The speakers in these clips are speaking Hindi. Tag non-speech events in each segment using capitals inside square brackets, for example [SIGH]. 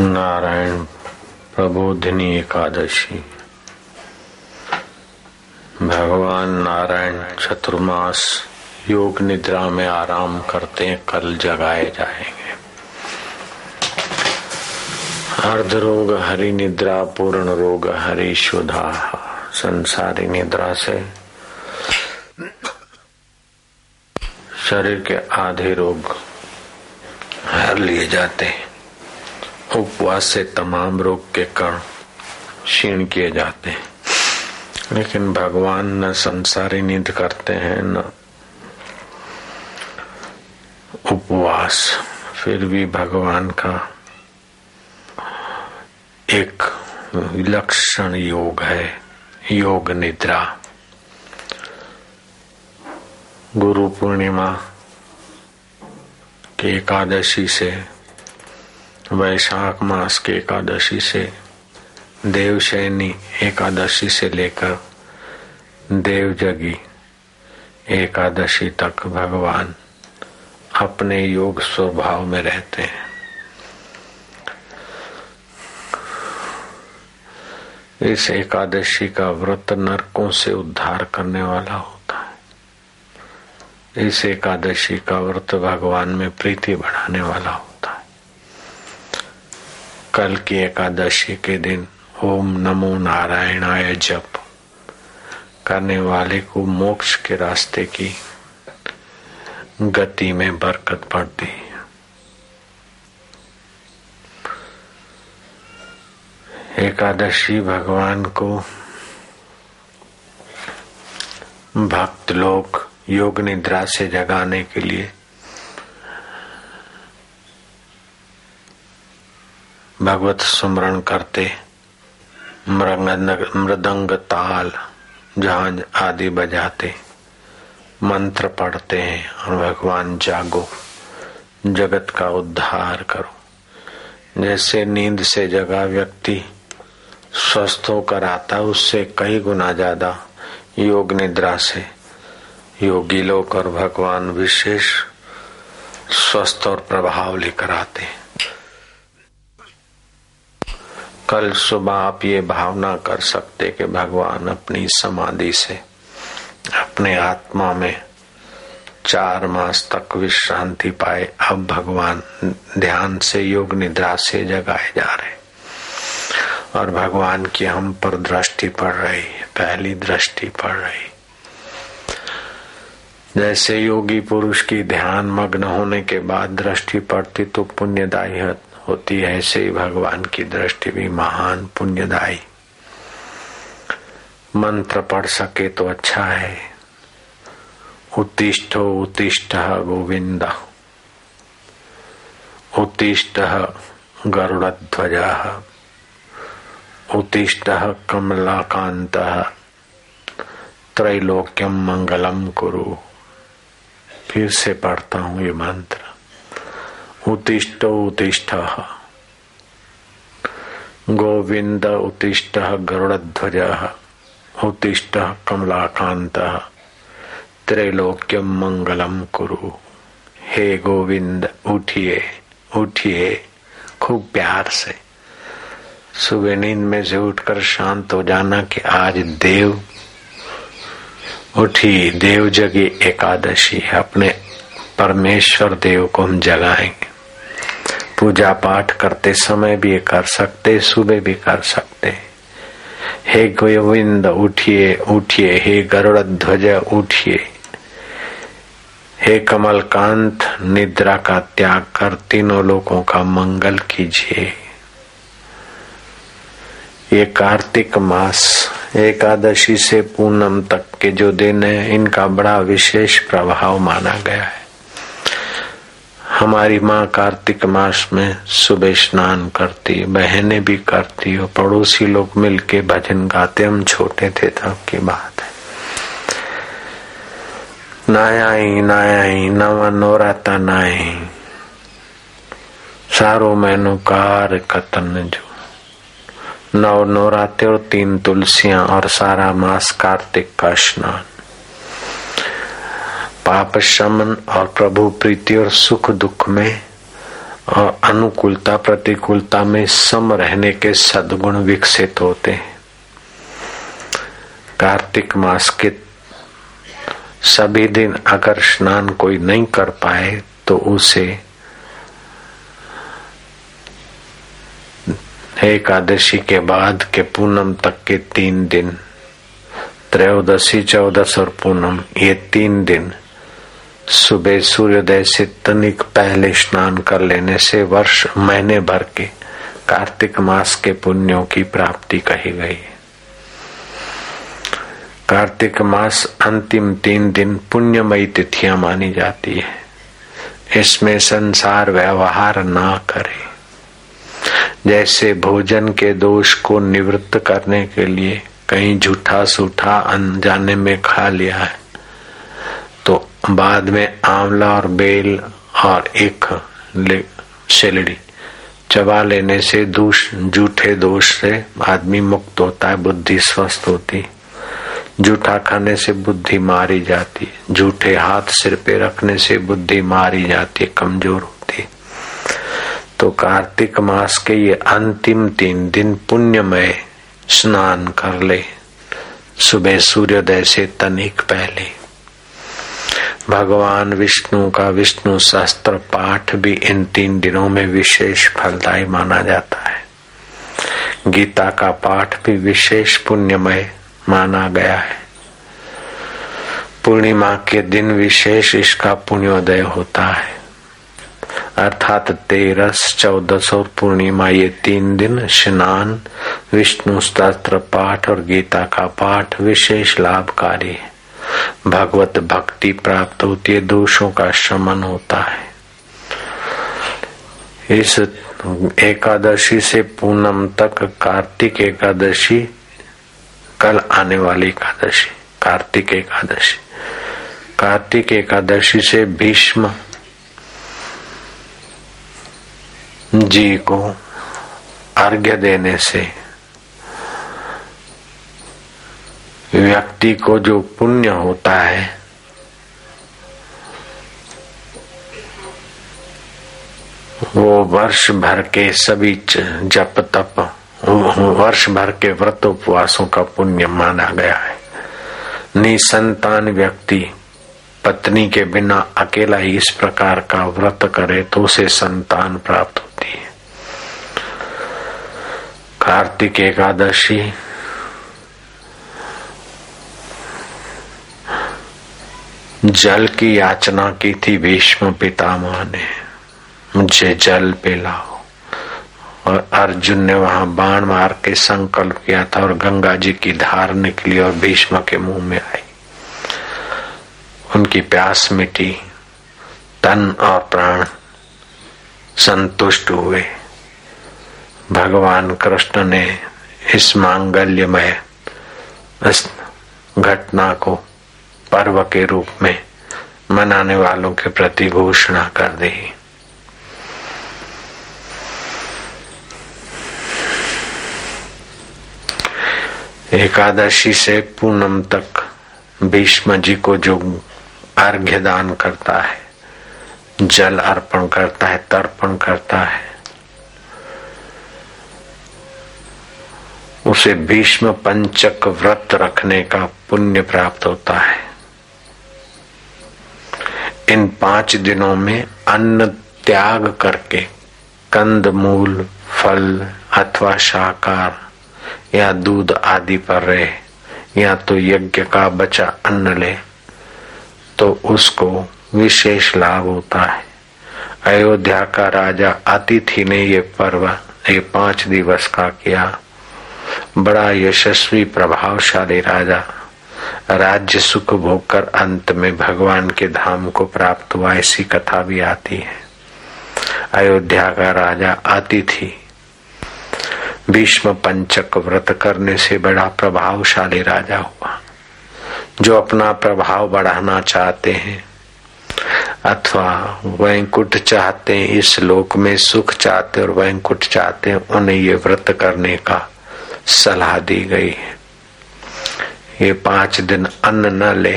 नारायण प्रबोधिनी एकादशी। भगवान नारायण चतुर्मास योग निद्रा में आराम करते हैं, कल जगाए जाएँगे। अर्ध रोग हरि निद्रा, पूर्ण रोग हरि शुदा संसारी निद्रा से। शरीर के आधे रोग हर लिए जाते हैं। उपवास से तमाम रोग के कण क्षीण किए जाते हैं। लेकिन भगवान न संसारी नींद करते हैं, न उपवास। फिर भी भगवान का एक विलक्षण योग है, योग निद्रा। गुरु पूर्णिमा के एकादशी से वैशाख मास के एकादशी से देवशैनी एकादशी से लेकर देवजगी एकादशी तक भगवान अपने योग स्वभाव में रहते हैं। इस एकादशी का व्रत नरकों से उद्धार करने वाला होता है। इस एकादशी का व्रत भगवान में प्रीति बढ़ाने वाला होता कल की एकादशी के दिन ओम नमो नारायणाय जप। करने वाले को मोक्ष के रास्ते की गति में बरकत पड़ती एकादशी भगवान को भक्त लोग योग निद्रा से जगाने के लिए भगवत सुमरण करते। मृदंग ताल झांझ आदि बजाते। मंत्र पढ़ते हैं और भगवान जागो। जगत का उद्धार करो। जैसे नींद से जगा व्यक्ति स्वस्थ होकर आता, उससे कई गुना ज़्यादा योग निद्रा से। योगी लोग और भगवान विशेष स्वस्थ और प्रभाव लेकर आते हैं कल सुबह आप ये भावना कर सकते कि भगवान अपनी समाधि से, अपने आत्मा में चार मास तक विश्रांति पाए। अब भगवान ध्यान से योग निद्रा से जगाए जा रहे और भगवान की हम पर दृष्टि पड़ रही पहली दृष्टि पड़ रही जैसे योगी पुरुष की ध्यान मग्न होने के बाद दृष्टि पड़ती तो पुण्यदायी होती है, ऐसे ही भगवान की दृष्टि भी महान पुण्यदायी। मंत्र पढ़ सके तो अच्छा है। उत्तिष्ठ उत्तिष्ठ गोविंद। उत्तिष्ठ गरुड़ध्वज। उत्तिष्ठ कमलाकांत त्रैलोक्यम मंगलम कुरु। फिर से पढ़ता हूँ ये मंत्र। उत्तिष्ठ उत्तिष्ठ गोविंद उत्तिष्ठ गरुड़ध्वज उत्तिष्ठ कमलाकांत त्रैलोक्यम मंगलम कुरु। हे गोविंद उठिए उठिए खूब प्यार से। सुबह नींद में से उठकर शांत हो जाना कि आज देव, उठी देव जगी एकादशी। अपने परमेश्वर देव को हम जगाएँगे। पूजा पाठ करते समय भी कर सकते, सुबह भी कर सकते। हे गोविंद, उठिए उठिए। हे गरुड़ ध्वज, उठिए। हे कमल कांत निद्रा का त्याग कर तीनों लोगों का मंगल कीजिए। ये कार्तिक मास एकादशी से पूनम तक के जो दिन है, इनका बड़ा विशेष प्रभाव माना गया है। हमारी माँ कार्तिक मास में सुबह स्नान करती, बहनें भी करती, और पड़ोसी लोग मिलके भजन गाते। हम छोटे थे तब की बात है। नायाई नायाई, नवा नोराता नाई सारो मैनु कार कतन जो। नौ नौराते और तीन तुलसियाँ और सारा मास कार्तिक का स्नान। पाप शमन और प्रभु प्रीति और सुख दुख में और अनुकूलता, प्रतिकूलता में सम रहने के सद्गुण विकसित होते हैं। कार्तिक मास के सभी दिन अगर स्नान कोई नहीं कर पाए तो उसे एकादशी के बाद के पूनम तक के तीन दिन, त्रयोदशी, चौदस और पूनम, ये तीन दिन सुबह सूर्योदय से तनिक पहले स्नान कर लेने से वर्ष महीने भर के कार्तिक मास के पुण्यों की प्राप्ति कही गई। कार्तिक मास अंतिम तीन दिन पुण्यमयी तिथियाँ मानी जाती है। इसमें संसार व्यवहार ना करे। जैसे भोजन के दोष को निवृत्त करने के लिए कहीं झूठा सूठा अनजाने में खा लिया है। बाद में आंवला और बेल और एक शेलड़ी। चबा लेने से दूष, जूठे दोष से आदमी मुक्त होता है, बुद्धि स्वस्थ होती। जूठा खाने से बुद्धि मारी जाती। जूठे हाथ सिर पे रखने से बुद्धि मारी जाती है कमज़ोर होती। तो कार्तिक मास के ये अंतिम तीन दिन पुण्यमय स्नान कर ले। सुबह सूर्योदय से तनिक पहले। भगवान विष्णु का विष्णु शास्त्र पाठ भी इन तीन दिनों में विशेष फलदायी माना जाता है। गीता का पाठ भी विशेष पुण्यमय माना गया है। पूर्णिमा के दिन विशेष इसका पुण्योदय होता है। अर्थात तेरस, चौदस और पूर्णिमा ये तीन दिन स्नान, विष्णु स्त्र पाठ और गीता का पाठ विशेष लाभकारी है। भगवत भक्ति प्राप्त होती है, दोषों का शमन होता है। इस एकादशी से पूनम तक कार्तिक एकादशी, कल आने वाली एकादशी, कार्तिक एकादशी। कार्तिक एकादशी से भीष्म जी को अर्घ्य देने से व्यक्ति को जो पुण्य होता है, वो वर्ष भर के सभी जप तप, वर्ष भर के व्रत उपवासों का पुण्य माना गया है। निसंतान व्यक्ति पत्नी के बिना अकेला ही इस प्रकार का व्रत करे तो उसे संतान प्राप्त होती है। कार्तिक एकादशी जल की याचना की थी भीष्म पितामह ने। मुझे जल पिलाओ। और अर्जुन ने वहाँ बाण मार के संकल्प किया था और गंगा जी की धार निकली और भीष्म के मुँह में आई। उनकी प्यास मिटी, तन और प्राण संतुष्ट हुए। भगवान कृष्ण ने इस मांगल्यमय घटना को पर्व के रूप में मनाने वालों के प्रति घोषणा कर दी। एकादशी से पूनम तक भीष्म जी को जो अर्घ्य दान करता है, जल अर्पण करता है, तर्पण करता है, उसे भीष्म पंचक व्रत रखने का पुण्य प्राप्त होता है। इन पाँच दिनों में अन्न त्याग करके कंद, मूल, फल अथवा शाकार या दूध आदि पर रहे, या तो यज्ञ का बचा अन्न ले तो उसको विशेष लाभ होता है। अयोध्या का राजा अतिथि ने ये पर्व, ये पाँच दिवस का किया। बड़ा यशस्वी, प्रभावशाली राजा। राज्य सुख भोग कर अंत में भगवान के धाम को प्राप्त हुआ, ऐसी कथा भी आती है। अयोध्या का राजा अतिथि। भीष्म पंचक व्रत करने से बड़ा प्रभावशाली राजा हुआ, जो अपना प्रभाव बढ़ाना चाहते हैं। अथवा वैंकुट चाहते हैं, इस लोक में सुख चाहते और वैंकुट चाहते हैं, उन्हें ये व्रत करने का सलाह दी गई है। ये पाँच दिन अन्न न ले,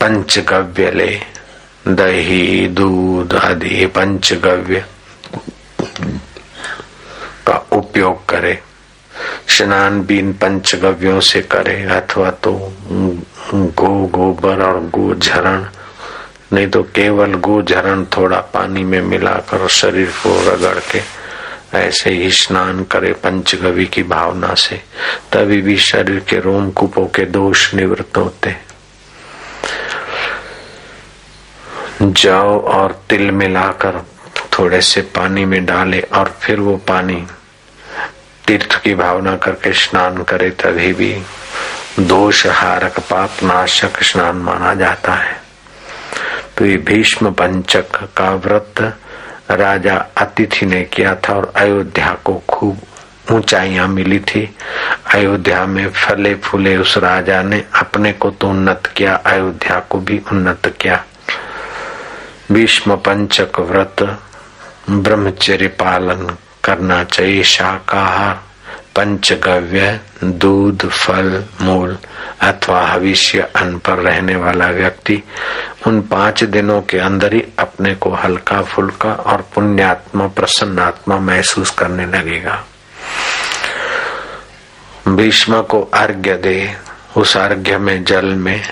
पंचगव्य ले। दही, दूध आदि पंचगव्य का उपयोग करे। स्नान बीन पंचगव्यों से करे, अथवा तो गो गोबर और गो झरण, नहीं तो केवल गो झरण थोड़ा पानी में मिलाकर शरीर को रगड़ के ऐसे ही स्नान करे पंचगवी की भावना से, तभी भी शरीर के रोम कुपों के दोष निवृत्त होते जाओ और तिल मिलाकर थोड़े से पानी में डाले और फिर वो पानी तीर्थ की भावना करके स्नान करे, तभी भी दोष हारक पाप नाशक स्नान माना जाता है। तो ये भीष्म पंचक का व्रत राजा अतिथि ने किया था और अयोध्या को खूब ऊंचाइयाँ मिली थी। अयोध्या में फले फूले उस राजा ने अपने को तो उन्नत किया, अयोध्या को भी उन्नत किया। भीष्म पंचक व्रत, ब्रह्मचर्य पालन करना चाहिए, शाकाहार। पंचगव्य, दूध, फल, मूल अथवा हविष्य अन्न पर रहने वाला व्यक्ति उन पाँच दिनों के अंदर ही अपने को हल्का फुल्का और पुण्यात्मा, प्रसन्नात्मा महसूस करने लगेगा। भीष्म को अर्घ्य दे, उस अर्घ्य में जल में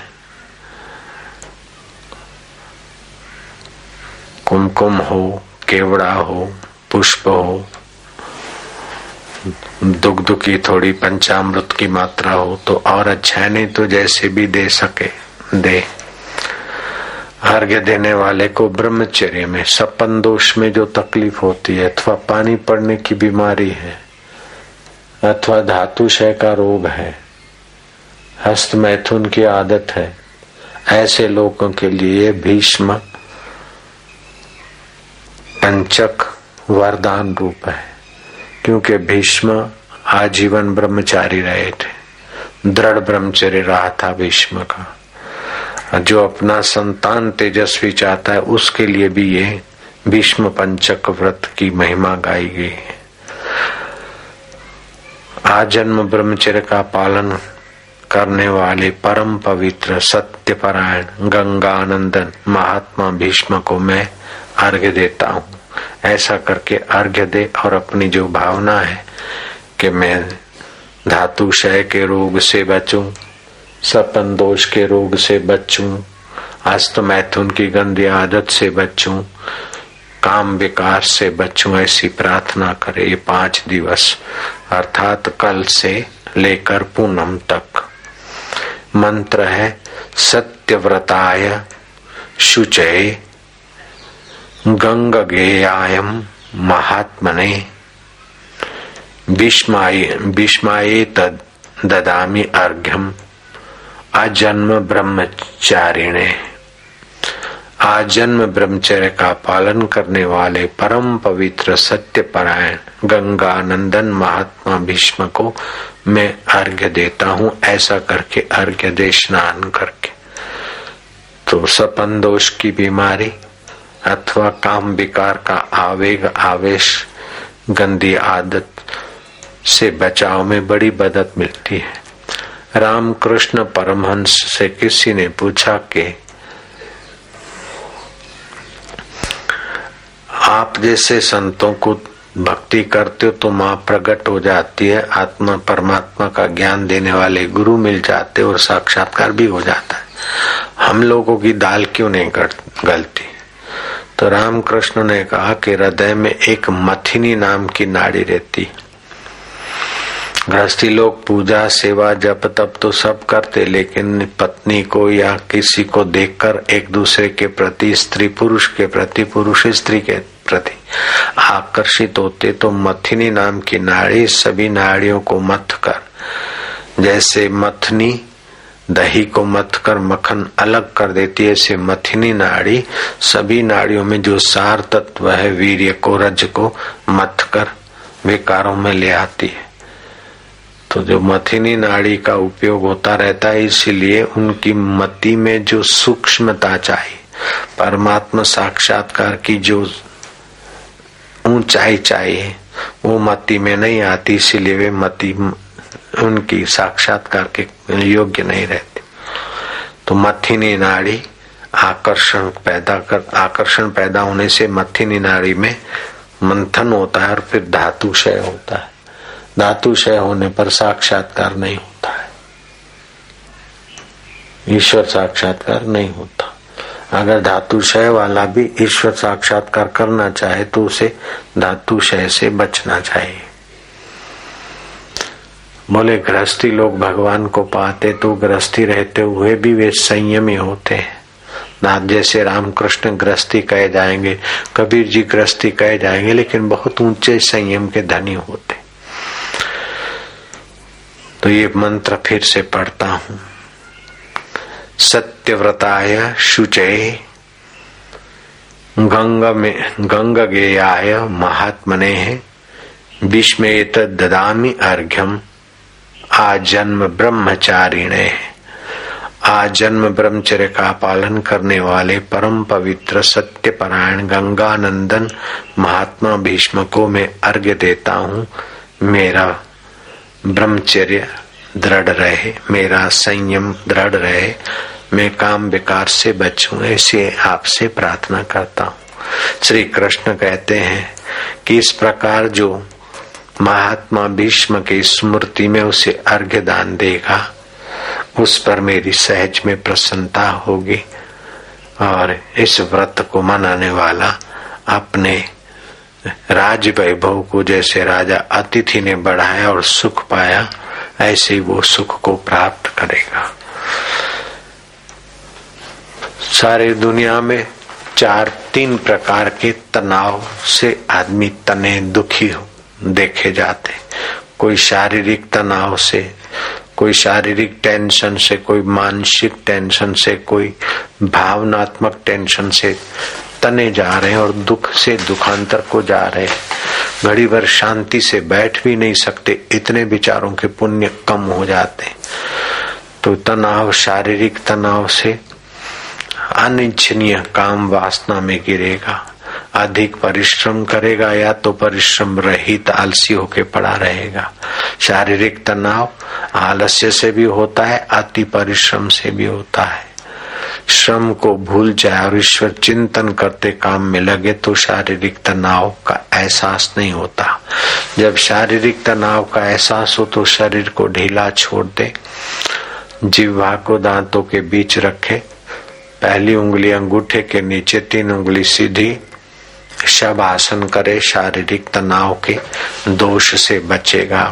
कुमकुम हो, केवड़ा हो, पुष्प हो दुग्ध की थोड़ी पंचामृत की मात्रा हो तो और अच्छा नहीं तो जैसे भी दे सके, दे। अर्घ्य देने वाले को ब्रह्मचर्य में, सपन दोष में जो तकलीफ़ होती है, अथवा पानी पड़ने की बीमारी है, अथवा धातु क्षय का रोग है, हस्त मैथुन की आदत है, ऐसे लोगों के लिए भीष्म पंचक वरदान रूप है। क्योंकि भीष्म आजीवन ब्रह्मचारी रहे थे। दृढ़ ब्रह्मचर्य रहा था भीष्म का। जो अपना संतान तेजस्वी चाहता है, उसके लिए भी ये भीष्म पंचक व्रत की महिमा गाई गई है। आजन्म ब्रह्मचर्य का पालन करने वाले परम पवित्र सत्य परायण गंगानंदन महात्मा भीष्म को मैं अर्घ्य देता हूँ। ऐसा करके अर्घ्य दे और अपनी जो भावना है कि मैं धातु क्षय के रोग से बचूं, सपन दोष के रोग से बचूं, अस्त मैथुन की गंदी आदत से बचूं, काम विकार से बचूं, ऐसी प्रार्थना करे ये पाँच दिवस, अर्थात कल से लेकर पूनम तक। मंत्र है, सत्यव्रताय शुचय। गंगगेयायम महात्मने। भीष्माये तद ददामी अर्घ्यम। आजन्म ब्रह्मचारिणे। आजन्म ब्रह्मचर्य का पालन करने वाले परम पवित्र सत्य परायण गंगा नंदन महात्मा भीष्म को मैं अर्घ्य देता हूँ, ऐसा करके अर्घ्य दे स्नान करके। तो सपन दोष की बीमारी अथवा काम विकार का आवेग, आवेश, गंदी आदत से बचाव में बड़ी मदद मिलती है। रामकृष्ण परमहंस से किसी ने पूछा कि आप जैसे संतों को भक्ति करते हो तो माँ प्रकट हो जाती है, आत्मा परमात्मा का ज्ञान देने वाले गुरु मिल जाते और साक्षात्कार भी हो जाता है। हम लोगों की दाल क्यों नहीं गलती? तो रामकृष्ण ने कहा कि हृदय में एक मथिनी नाम की नाड़ी रहती। गृहस्थी लोग पूजा, सेवा, जप, तप तो सब करते, लेकिन पत्नी को या किसी को देखकर एक दूसरे के प्रति, स्त्री पुरुष के प्रति, पुरुष स्त्री के प्रति आकर्षित होते तो मथिनी नाम की नाड़ी, सभी नाड़ियों को मथ कर। जैसे मथनी दही को मथ कर, मक्खन अलग कर देती है ऐसे मथिनी नाड़ी। सभी नाड़ियों में जो सार तत्व है, वीर्य को, रज को मथ कर, विकारों में ले आती है। तो जो मथिनी नाड़ी का उपयोग होता रहता है, इसीलिए उनकी मति में जो सूक्ष्मता चाहिए। परमात्मा साक्षात्कार की जो ऊंचाई चाहिए, वो मति में नहीं आती, इसीलिए वे मति उनकी साक्षात्कार के योग्य नहीं रहती। तो मथिनी नाड़ी आकर्षण पैदा कर, आकर्षण पैदा होने से मथिनी नाड़ी में मंथन होता है और फिर धातु क्षय होता है। धातु क्षय होने पर साक्षात्कार नहीं होता है। ईश्वर साक्षात्कार नहीं होता। अगर धातु क्षय वाला भी ईश्वर साक्षात्कार करना चाहे तो उसे धातु क्षय से बचना चाहिए। बोले, गृहस्थी लोग भगवान को पाते तो गृहस्थी रहते हुए भी वे संयमी होते हैं। नाथ जैसे रामकृष्ण गृहस्थी कहे जाएँगे, कबीर जी गृहस्थी कहे जाएँगे, लेकिन बहुत ऊँचे संयम के धनी होते। तो ये मंत्र फिर से पढ़ता हूँ। सत्यव्रताय शुचय गंग में, गंग गेयाय महात्मने विस्मेत ददामी अर्घ्यम। आजन्म ब्रह्मचारिणे। आजन्म ब्रह्मचर्य का पालन करने वाले परम पवित्र सत्य परायण गंगानंदन महात्मा भीष्म को मैं अर्घ्य देता हूँ। मेरा ब्रह्मचर्य दृढ़ रहे, मेरा संयम दृढ़ रहे। मैं काम विकार से बचूं, ऐसे आपसे प्रार्थना करता हूँ। श्री कृष्ण कहते हैं कि इस प्रकार जो महात्मा भीष्म की स्मृति में उसे अर्घ्य दान देगा। उस पर मेरी सहज में प्रसन्नता होगी और इस व्रत को मनाने वाला अपने राज वैभव को जैसे राजा अतिथि ने बढ़ाया और सुख पाया, ऐसे वो सुख को प्राप्त करेगा। सारे दुनिया में चार तीन प्रकार के तनाव से आदमी तने दुखी हो। देखे जाते। कोई शारीरिक तनाव से, कोई शारीरिक टेंशन से, कोई मानसिक टेंशन से, कोई भावनात्मक टेंशन से तने जा रहे हैं और दुख से दुखांतर को जा रहे हैं। घड़ी भर शांति से बैठ भी नहीं सकते, इतने विचारों के पुण्य कम हो जाते तो तनाव, शारीरिक तनाव से अनिच्छनीय काम वासना में गिरेगा। अधिक परिश्रम करेगा या तो परिश्रम रहित आलसी होके पड़ा रहेगा। शारीरिक तनाव आलस्य से भी होता है, अति परिश्रम से भी होता है। श्रम को भूल जाए और ईश्वर चिंतन करते काम में लगे तो शारीरिक तनाव का एहसास नहीं होता। जब शारीरिक तनाव का एहसास हो तो शरीर को ढीला छोड़ दे जिह्वा को दांतों के बीच रखे, पहली उंगली अंगूठे के नीचे, तीन उंगली सीधी शब आसन करे शारीरिक तनाव के दोष से बचेगा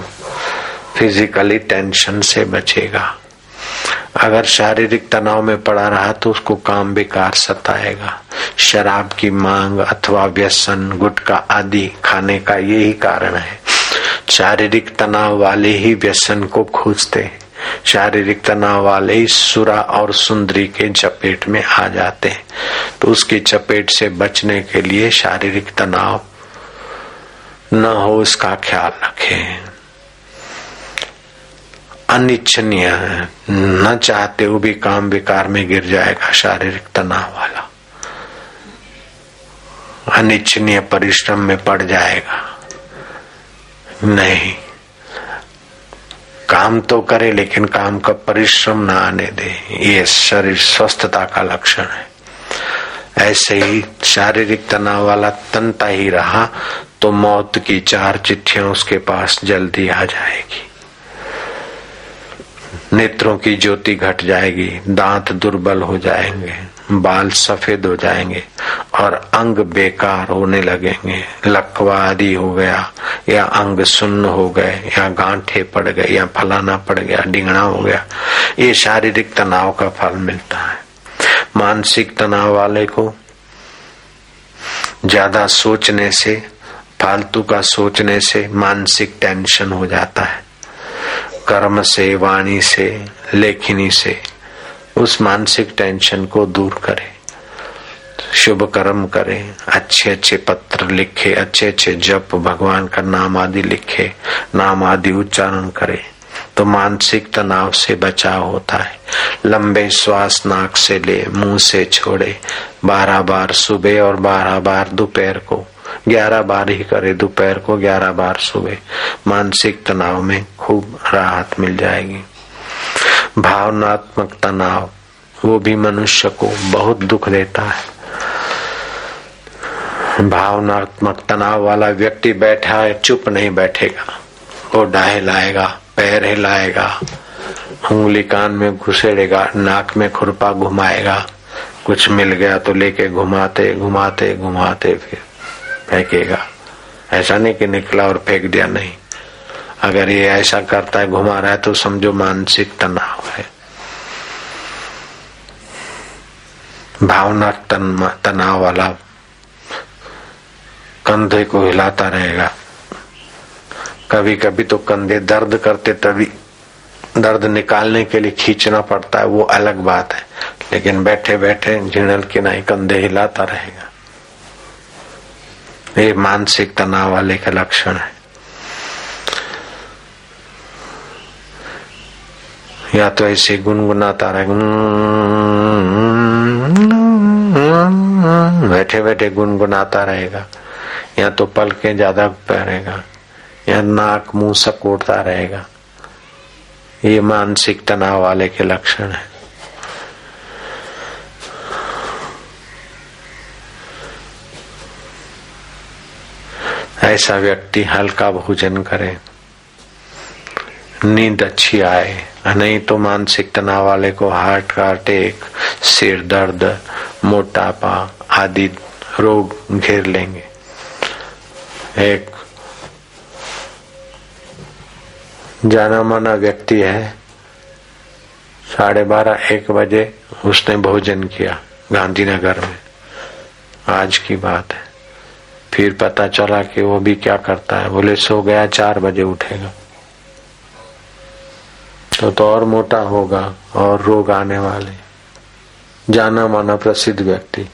फिजिकली टेंशन से बचेगा। अगर शारीरिक तनाव में पड़ा रहा तो उसको काम बेकार सताएगा। शराब की मांग अथवा व्यसन गुटका आदि खाने का यही कारण है। शारीरिक तनाव वाले ही व्यसन को खोजते शारीरिक तनाव वाले सुरा और सुंदरी के चपेट में आ जाते हैं। तो उसकी चपेट से बचने के लिए शारीरिक तनाव न हो इसका ख्याल रखें। अनिच्छनीय न चाहते हुए भी काम विकार में गिर जाएगा शारीरिक तनाव वाला। अनिच्छनीय परिश्रम में पड़ जाएगा। नहीं। काम तो करे, लेकिन काम का परिश्रम न आने दे। ये शरीर स्वस्थता का लक्षण है। ऐसे ही शारीरिक तनाव वाला तनता ही रहा तो मौत की चार चिट्ठियाँ उसके पास जल्दी आ जाएगी। नेत्रों की ज्योति घट जाएगी, दांत दुर्बल हो जाएँगे। बाल सफ़ेद हो जाएँगे और अंग बेकार होने लगेंगे। लकवा आदि हो गया या अंग सुन्न हो गए या गांठे पड़ गए या फलाना पड़ गया, डिंगना हो गया, ये शारीरिक तनाव का फल मिलता है। मानसिक तनाव वाले को ज़्यादा सोचने से, फालतू का सोचने से मानसिक टेंशन हो जाता है। कर्म से, वाणी से, लेखनी से उस मानसिक टेंशन को दूर करे। शुभ कर्म करे, अच्छे अच्छे पत्र लिखे, अच्छे अच्छे जप, भगवान का नाम आदि लिखे, नाम आदि उच्चारण करे तो मानसिक तनाव से बचाव होता है। लंबे श्वास नाक से ले, मुँह से छोड़े, बारह बार सुबह और बारह बार दोपहर को, ग्यारह बार ही करे, दोपहर को ग्यारह बार सुबह। मानसिक तनाव में खूब राहत मिल जाएगी। भावनात्मक तनाव, वो भी मनुष्य को बहुत दुख देता है। भावनात्मक तनाव वाला व्यक्ति बैठा है, चुप नहीं बैठेगा। वो डाहे लाएगा, पैर हिलाएगा, उंगली कान में घुसेड़ेगा, नाक में खुरपा घुमाएगा, कुछ मिल गया तो लेके घुमाते घुमाते घुमाते फिर फेंकेगा। ऐसा नहीं कि निकला और फेंक दिया, नहीं। अगर ये ऐसा करता है घुमा रहा है तो समझो मानसिक तनाव है। भावना तन, तनाव वाला कंधे को हिलाता रहेगा। कभी कभी तो कंधे दर्द करते तभी दर्द निकालने के लिए खींचना पड़ता है वो अलग बात है। लेकिन बैठे बैठे झिणल के नहीं कंधे हिलाता रहेगा। ये मानसिक तनाव वाले का लक्षण है। या तो ऐसे गुनगुनाता रहे बैठे बैठे गुनगुनाता रहेगा। या तो पल के ज़्यादा पहरेगा या नाक मुँह सकोड़ता रहेगा। ये मानसिक तनाव वाले के लक्षण है। ऐसा व्यक्ति हल्का भोजन करे, नींद अच्छी आए नहीं तो मानसिक तनाव वाले को हार्ट का अटैक सिर दर्द, मोटापा आदि रोग घेर लेंगे। एक जाना माना व्यक्ति है, साढ़े बारह, एक बजे उसने भोजन किया गांधीनगर में। आज की बात है। फिर पता चला कि वो भी क्या करता है। बोले, सो गया, चार बजे उठेगा। तो तो और मोटा होगा और रोग आने वाले। जाना माना प्रसिद्ध व्यक्ति।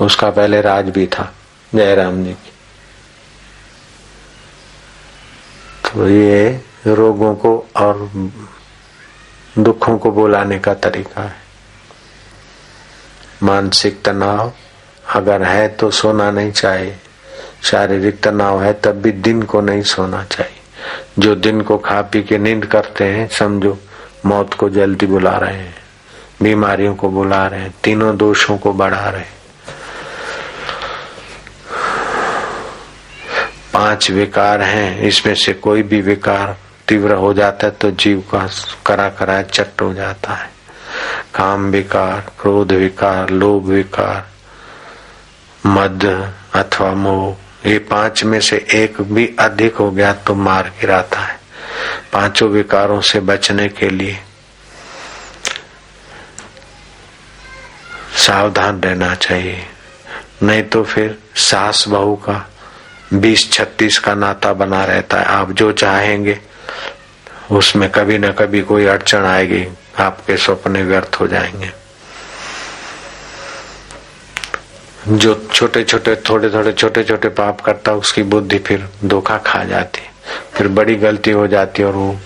उसका पहले राज भी था, जयराम जी की। तो ये रोगों को और दुखों को बुलाने का तरीका है। मानसिक तनाव अगर है तो सोना नहीं चाहिए। शारीरिक तनाव है तब भी दिन को नहीं सोना चाहिए। जो दिन को खा पी के नींद करते हैं, समझो, मौत को जल्दी बुला रहे हैं, बीमारियों को बुला रहे हैं, तीनों दोषों को बढ़ा रहे हैं। पाँच विकार हैं, इसमें से कोई भी विकार तीव्र हो जाता है तो जीव का करा करा चट्ट हो जाता है। काम विकार, क्रोध विकार, लोभ विकार, मद अथवा मोह ये पाँच में से एक भी अधिक हो गया तो मार गिराता है। पाँचों विकारों से बचने के लिए सावधान रहना चाहिए। नहीं तो फिर सास बहू का बीस छत्तीस का नाता बना रहता है। आप जो चाहेंगे, उसमें कभी न कभी कोई अड़चन आएगी, आपके सपने व्यर्थ हो जाएँगे। जो छोटे छोटे, थोड़े थोड़े, छोटे छोटे पाप करता, उसकी बुद्धि फिर धोखा खा जाती। फिर बड़ी गलती हो जाती और वो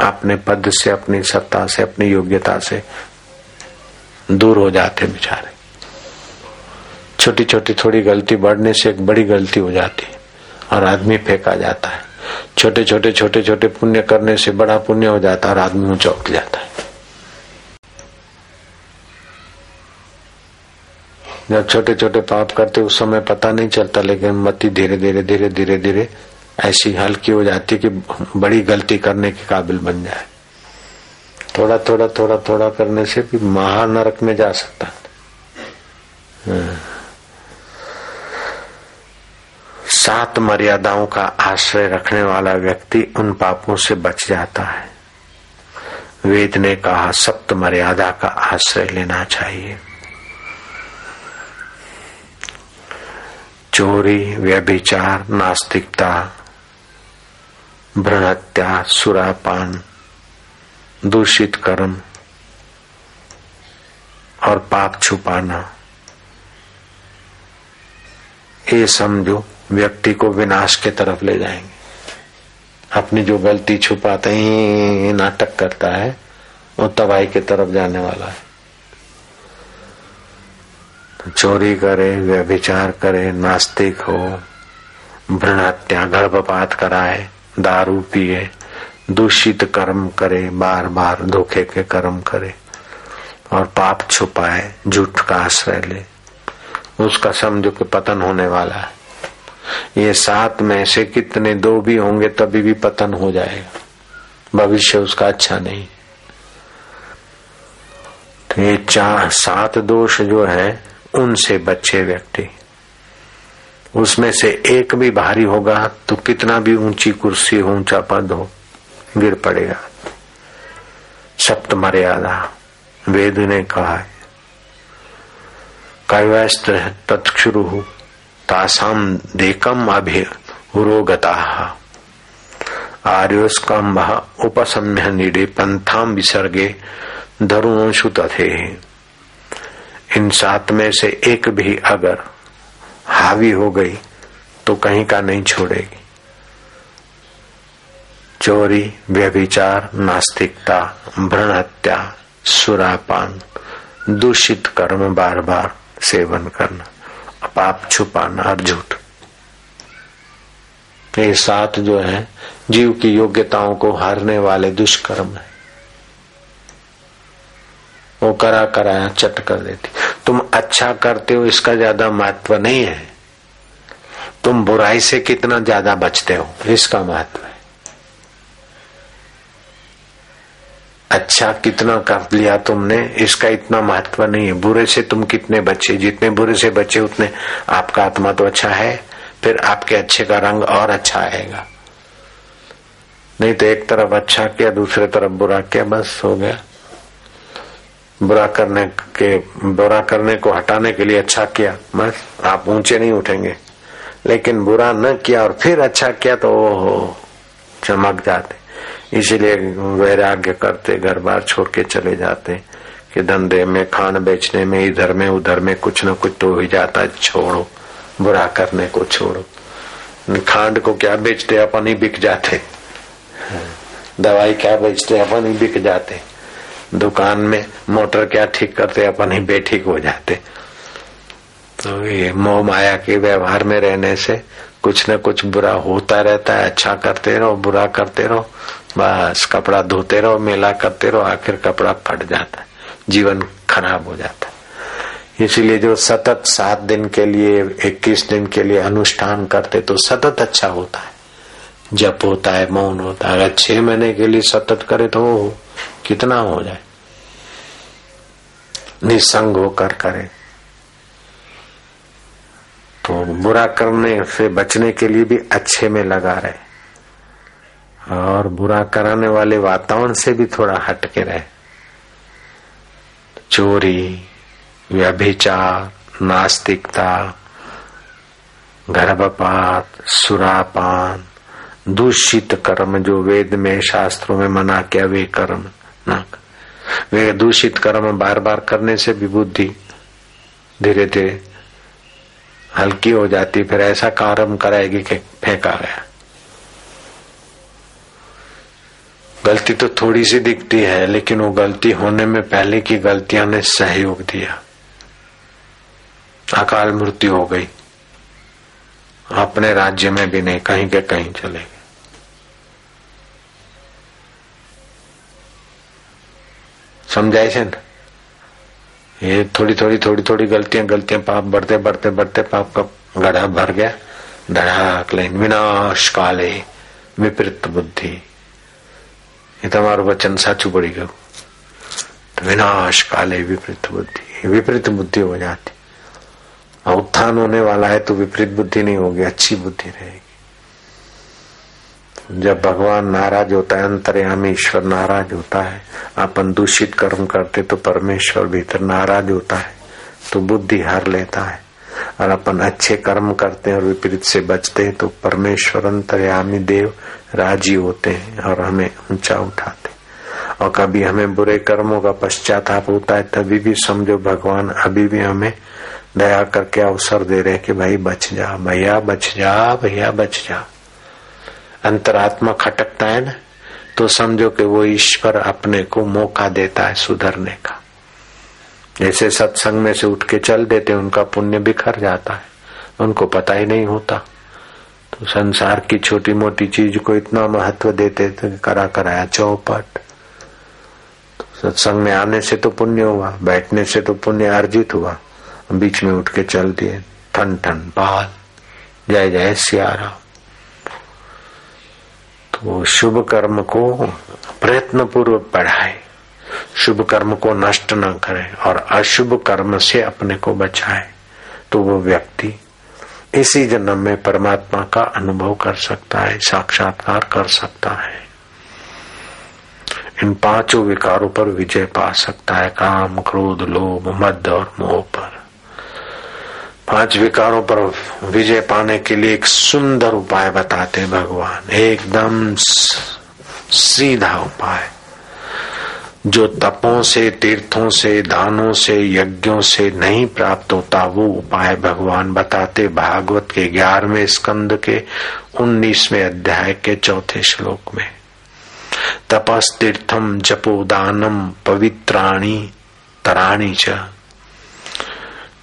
अपने पद से, अपनी सत्ता से, अपनी योग्यता से दूर हो जाते बेचारे। छोटी छोटी, थोड़ी गलती बढ़ने से एक बड़ी गलती हो जाती और आदमी फेंका जाता है। छोटे छोटे छोटे छोटे पुण्य करने से बड़ा पुण्य हो जाता है और आदमी ऊँचा उठ जाता है। जब छोटे छोटे पाप करते, उस समय पता नहीं चलता, लेकिन मति धीरे धीरे धीरे धीरे धीरे ऐसी हल्की हो जाती कि बड़ी गलती करने के काबिल बन जाए। थोड़ा थोड़ा थोड़ा थोड़ा करने से भी महानरक में जा सकता सात मर्यादाओं का आश्रय रखने वाला व्यक्ति उन पापों से बच जाता है। वेद ने कहा, सप्त मर्यादा का आश्रय लेना चाहिए। चोरी, व्यभिचार, नास्तिकता, भ्रहत्या, सुरापान, दूषित कर्म और पाप छुपाना। ये समझो व्यक्ति को विनाश के तरफ़ ले जाएँगे। अपनी जो गलती छुपाते ही नाटक करता है, वो तबाही के तरफ़ जाने वाला है। चोरी करे, व्यभिचार करे, नास्तिक हो भ्रण हत्या गर्भपात कराए, दारू पिए, दूषित कर्म करे बार बार धोखे के कर्म करे, और पाप छुपाए, झूठ का आश्रय ले। उसका समझो कि पतन होने वाला है। ये सात में से कितने दो भी होंगे, तभी भी पतन हो जाएगा। भविष्य उसका अच्छा नहीं। तो ये चार, सात दोष जो है उनसे बचे व्यक्ति। उसमें से एक भी भारी होगा तो कितना भी ऊँची कुर्सी हो, ऊँचा पद हो, गिर पड़ेगा। सप्त मर्यादा वेद ने कहा है। कैवस्त्र तत्क्षुरु तासाम देकम अभि उरोगता आर्योस्कम्भ उपसम्य निडे पंथाम विसर्गे धरुणशु तथे। इन सात में से एक भी अगर हावी हो गई तो कहीं का नहीं छोड़ेगी। चोरी, व्यभिचार, नास्तिकता, भ्रण हत्या, सुरापान, दूषित कर्म बार बार सेवन करना पाप छुपाना और झूठ। ये सात जो है, जीव की योग्यताओं को हारने वाले दुष्कर्म है। वो करा कराया चट कर देती। तुम अच्छा करते हो, इसका ज़्यादा महत्व नहीं है। तुम बुराई से कितना ज़्यादा बचते हो, इसका महत्व है। अच्छा कितना कर लिया तुमने, इसका इतना महत्व नहीं है। बुरे से तुम कितने बचे? जितने बुरे से बचे, उतने। आपका आत्मा तो अच्छा है, फिर आपके अच्छे का रंग और अच्छा आएगा। नहीं तो एक तरफ़ अच्छा किया, दूसरे तरफ़ बुरा किया, बस हो गया। बुरा करने के, बुरा करने को हटाने के लिए अच्छा किया, बस, आप ऊँचे नहीं उठेंगे। लेकिन बुरा न किया और फिर अच्छा किया तो ओ चमक जाते। इसीलिए वैराग्य करते, घर बार छोड़ के चले जाते कि धंधे में, खान बेचने में, इधर में, उधर में, कुछ न कुछ तो हो जाता है छोड़ो, बुरा करने को छोड़ो। खांड को क्या बेचते, अपन ही बिक जाते। दवाई क्या बेचते, अपन ही बिक जाते। दुकान में मोटर क्या ठीक करते, अपन ही बेठीक हो जाते। तो ये मोह माया के व्यवहार में रहने से कुछ न कुछ बुरा होता रहता है अच्छा करते रहो, बुरा करते रहो, बस कपड़ा धोते रहो, मेला करते रहो, आखिर कपड़ा फट जाता है, जीवन खराब हो जाता है। इसीलिए जो सतत सात दिन के लिए, इक्कीस दिन के लिए अनुष्ठान करते तो सतत अच्छा होता है। जप होता है, मौन होता है, अगर छह महीने के लिए सतत करे तो कितना हो जाए। निसंग होकर करे। तो बुरा करने से बचने के लिए भी अच्छे में लगा रहे। और बुरा कराने वाले वातावरण से भी थोड़ा हट के रहे। चोरी, व्यभिचार, नास्तिकता, गर्भपात, सुरापान, दूषित कर्म जो वेद में शास्त्रों में मना किया, वे कर्म। ना वे दूषित कर्म बार बार करने से भी बुद्धि धीरे धीरे हल्की हो जाती, फिर ऐसा कर्म कराएगी कि फेंका गया। गलती तो थोड़ी सी दिखती है, लेकिन वो गलती होने में पहले की गलतियाँ ने सहयोग दिया। अकाल मृत्यु हो गई। अपने राज्य में भी नहीं, कहीं के कहीं चले गए। समझाए છે ये थोड़ी थोड़ी थोड़ी थोड़ी गलतियां गलतियां पाप बढ़ते बढ़ते बढ़ते पाप का गढ़ा भर गया धड़ाक लेन विनाश काले विपरीत बुद्धि એ તમારું વચન સાચું પડી ગયું तो विनाश काले विपरीत बुद्धि विपरीत बुद्धि हो जाती उत्थान होने वाला है तो विपरीत बुद्धि नहीं होगी अच्छी बुद्धि रहेगी जब भगवान नाराज़ होता है, अंतर्यामी ईश्वर नाराज़ होता है, अपन दूषित कर्म करते तो परमेश्वर भीतर नाराज़ होता है तो बुद्धि हार लेता है। और अपन अच्छे कर्म करते हैं और विपरीत से बचते हैं तो परमेश्वर अंतर्यामी देव राज़ी होते हैं और हमें ऊँचा उठाते और कभी हमें बुरे कर्मों का पश्चाताप होता है, तभी भी समझो भगवान अभी भी हमें दया करके अवसर दे रहे कि भाई बच जा, भैया बच जा, भैया बच जा। अंतरात्मा खटकता है ना तो समझो कि वो ईश्वर अपने को मौका देता है सुधरने का। जैसे सत्संग में से उठ के चल देते, उनका पुण्य बिखर जाता है, उनको पता ही नहीं होता। तो संसार की छोटी मोटी चीज़ को इतना महत्व देते थे करा कराया चौपट। तो सत्संग में आने से तो पुण्य हुआ, बैठने से तो पुण्य अर्जित हुआ। बीच में उठ के चल दिए ठन ठन बाल जय जय सियारा तो शुभ कर्म को प्रयत्न पूर्वक बढ़ाए। शुभ कर्म को नष्ट न करे और अशुभ कर्म से अपने को बचाए। तो वो व्यक्ति इसी जन्म में परमात्मा का अनुभव कर सकता है, साक्षात्कार कर सकता है। इन पाँचों विकारों पर विजय पा सकता है, काम, क्रोध, लोभ, मद और मोह पर। पाँच विकारों पर विजय पाने के लिए एक सुंदर उपाय बताते भगवान। एकदम सीधा उपाय। जो तपों से, तीर्थों से, दानों से, यज्ञों से नहीं प्राप्त होता, वो उपाय भगवान बताते भागवत के ग्यारहवें स्कंद के उन्नीसवें अध्याय के चौथे श्लोक में। तपस्तीर्थम जपो दानम पवित्राणी, तराणी च।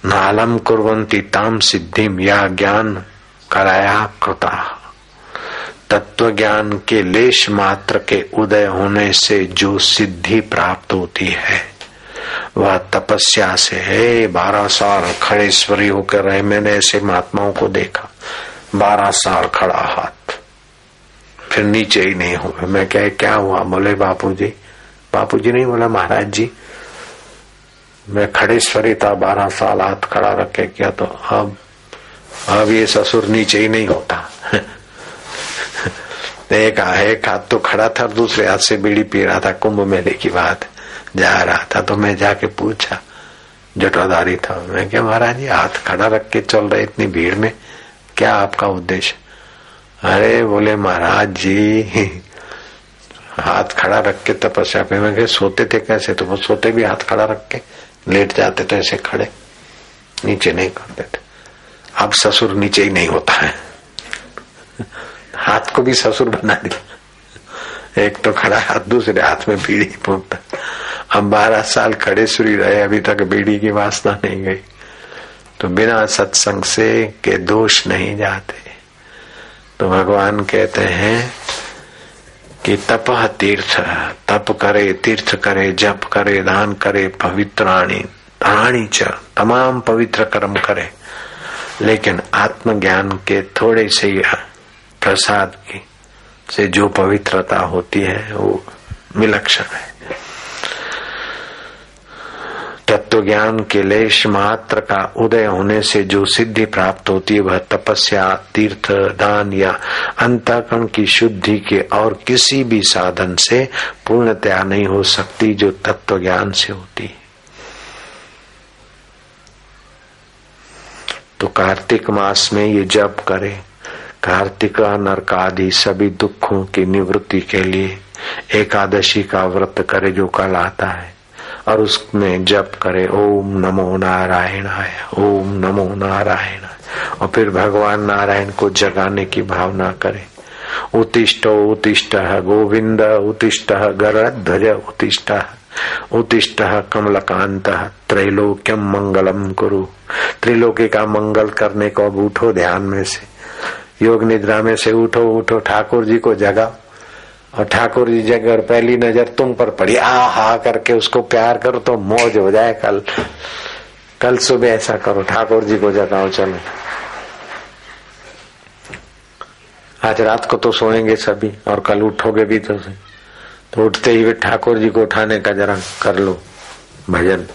नालम कुरंती ताम सिद्धिम या ज्ञान कराया कृता। तत्व ज्ञान के लेश मात्र के उदय होने से जो सिद्धि प्राप्त होती है, वह तपस्या से है। बारह साल खड़े स्वरी होकर रहे, मैंने ऐसे महात्माओं को देखा। बारह साल खड़ा हाथ, फिर नीचे ही नहीं हुए। मैं क्या क्या हुआ? बोले बापू जी बापू जी नहीं बोला, महाराज जी मैं खड़े स्वरी था बारह साल हाथ खड़ा रखे किया तो अब अब ये ससुर नीचे ही नहीं होता। [LAUGHS] एक हाथ तो खड़ा था, दूसरे हाथ से बीड़ी पी रहा था, कुंभ मेले की बात जा रहा था तो मैं जाके पूछा जटाधारी था। मैं क्या, महाराज जी, हाथ खड़ा रख के चल रहे इतनी भीड़ में, क्या आपका उद्देश्य? अरे बोले, महाराज जी, [LAUGHS] हाथ खड़ा रख के तपस्या पे। मैं सोते थे कैसे? तो वो सोते भी हाथ खड़ा रख के। लेट जाते थे ऐसे खड़े। नीचे नहीं करते थे। अब ससुर नीचे ही नहीं होता है। हाथ को भी ससुर बना दिया। एक तो खड़ा हाथ, दूसरे हाथ में बीड़ी फूकता अब बारह साल खड़े सुरी रहे, अभी तक बीड़ी की वासना नहीं गई। तो बिना सत्संग से के दोष नहीं जाते। तो भगवान कहते हैं कि तप तीर्थ, तप करे, तीर्थ करे, जप करे, दान करे पवित्राणी राणी च, तमाम पवित्र कर्म करे। लेकिन आत्मज्ञान के थोड़े से प्रसाद की, से जो पवित्रता होती है, वो विलक्षण है। तत्व ज्ञान के लेश मात्र का उदय होने से जो सिद्धि प्राप्त होती है, वह तपस्या, तीर्थ, दान या अंतकरण की शुद्धि के और किसी भी साधन से पूर्णतया नहीं हो सकती, जो तत्व ज्ञान से होती तो कार्तिक मास में ये जप करे। कार्तिक नरक आदि सभी दुखों की निवृत्ति के लिए एकादशी का व्रत करे, जो कल आता है। और उसमें जप करे, ओम नमो नारायण आय ओम नमो नारायण और फिर भगवान नारायण को जगाने की भावना करे। उत्तिष्ठ उत्तिष्ठ गोविंद, उत्तिष्ठ गरध्वज उत्तिष्ठ उत्तिष्ठ कमलकांत त्रैलोक्यम मंगलम कुरु। त्रिलोकी का मंगल करने को अब उठो ध्यान में से। योग निद्रा में से उठो उठो, ठाकुर जी को जगा और ठाकुर जी जगह पहली नज़र तुम पर पड़ी। आ हा करके उसको प्यार करो तो मौज हो जाए कल। कल सुबह ऐसा करो, ठाकुर जी को जगाओ, चलो। आज रात को तो सोएँगे सभी और कल उठोगे भी तो तो उठते ही वे ठाकुर जी को उठाने का जरा कर लो भजन।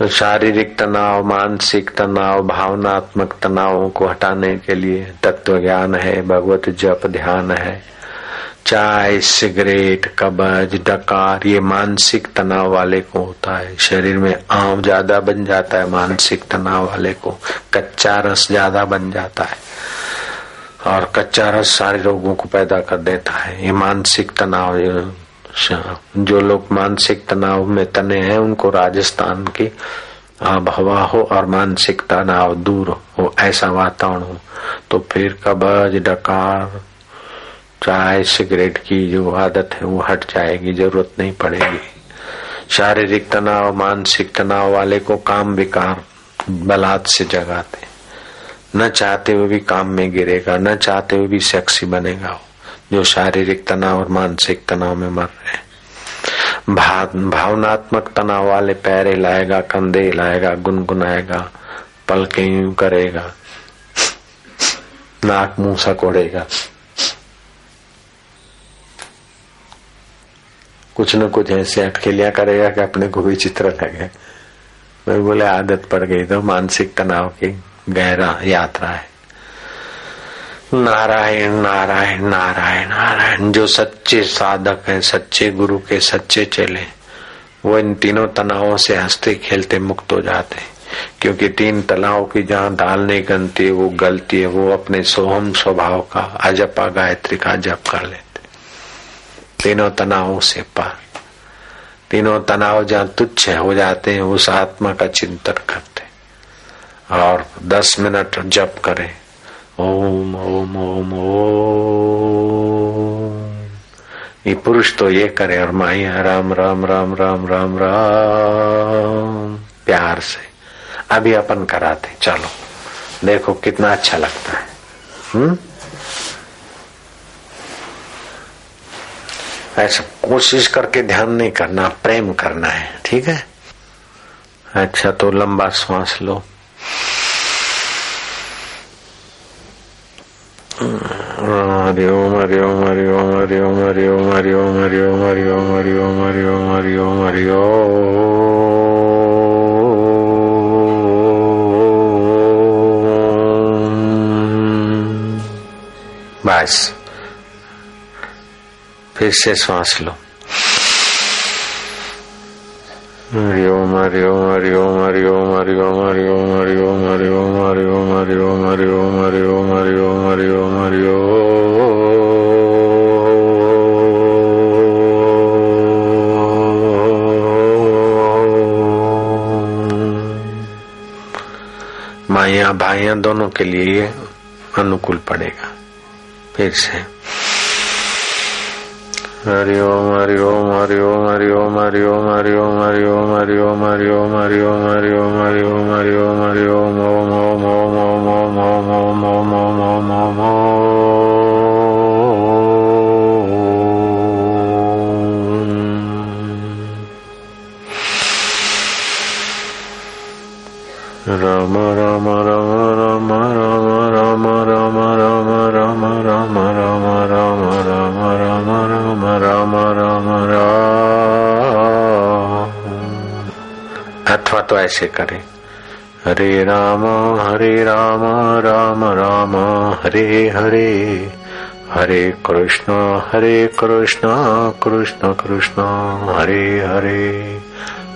तो शारीरिक तनाव, मानसिक तनाव, भावनात्मक तनावों को हटाने के लिए तत्व ज्ञान है, भगवत जप ध्यान है। चाय, सिगरेट, कबज, डकार, ये मानसिक तनाव वाले को होता है। शरीर में आम ज़्यादा बन जाता है, मानसिक तनाव वाले को। कच्चा रस ज़्यादा बन जाता है और कच्चा रस सारे रोगों को पैदा कर देता है। ये मानसिक तनाव जो लोग मानसिक तनाव में तने हैं, उनको राजस्थान की आब हवा हो और मानसिक तनाव दूर हो, ऐसा वातावरण हो तो फिर कबज, डकार, चाय, सिगरेट की जो आदत है, वो हट जाएगी, ज़रूरत नहीं पड़ेगी। शारीरिक तनाव, मानसिक तनाव वाले को काम विकार बलात् से जगाते। न चाहते हुए भी काम में गिरेगा, न चाहते हुए भी सेक्सी बनेगा। जो शारीरिक तनाव और मानसिक तनाव में मर रहे भावनात्मक तनाव वाले पैर हिलाएगा कंधे हिलाएगा गुनगुनाएगा, पलके यूँ करेगा, नाक मुँह सकोड़ेगा कुछ न कुछ ऐसे अटकेलिया करेगा कि अपने को भी चित्र लगे। मैं बोले, आदत पड़ गई तो मानसिक तनाव की गहरा यात्रा है। नारायण नारायण नारायण नारायण, जो सच्चे साधक हैं, सच्चे गुरु के सच्चे चले, वो इन तीनों तनावों से हँसते, खेलते, मुक्त हो जाते क्योंकि तीन तनाव की जहाँ दाल नहीं गनती है, वो गलती है, वो अपने सोहम स्वभाव का अजपा गायत्री का जप कर लेते तीनों तनावों से पार। तीनों तनाव जहाँ तुच्छ हो जाते हैं, उस आत्मा का चिंतन करते और दस मिनट जप करें। ओम ओम ओम ओम ये पुरुष तो ये करे और माइया राम राम राम राम राम राम प्यार से अभी अपन कराते चलो देखो कितना अच्छा लगता है हम्म ऐसा कोशिश करके ध्यान नहीं करना प्रेम करना है ठीक है अच्छा तो लंबा श्वास लो हरिओम हरिओम हरिओम हरिओम हरिओम हरिओम हरिओम हरिओम हरिओम हरिओम हरिओम हरिओम बस फिर से श्वास लो हरिओम हरिओम हरिओम हरिओम हरिओम हरिओम हरिओम हरिओम हरिओम हरिओम हरिओम हरिओम हरिओम हरिओम हरिओम माइया भाइया दोनों के लिए ये अनुकूल पड़ेगा फिर से हरिओम ओम हरि ओम हरि ओम हरि ओम हरि ओम हरि ओम हरि ओम हरि ओम ओम ओम ओम ओम ओम ओम ओम ओम ओम राम राम राम राम राम राम राम राम राम राम राम राम राम राम राम राम राम राम अथवा तो ऐसे करें हरे राम हरे राम राम राम हरे हरे हरे कृष्ण हरे कृष्ण कृष्ण कृष्ण हरे हरे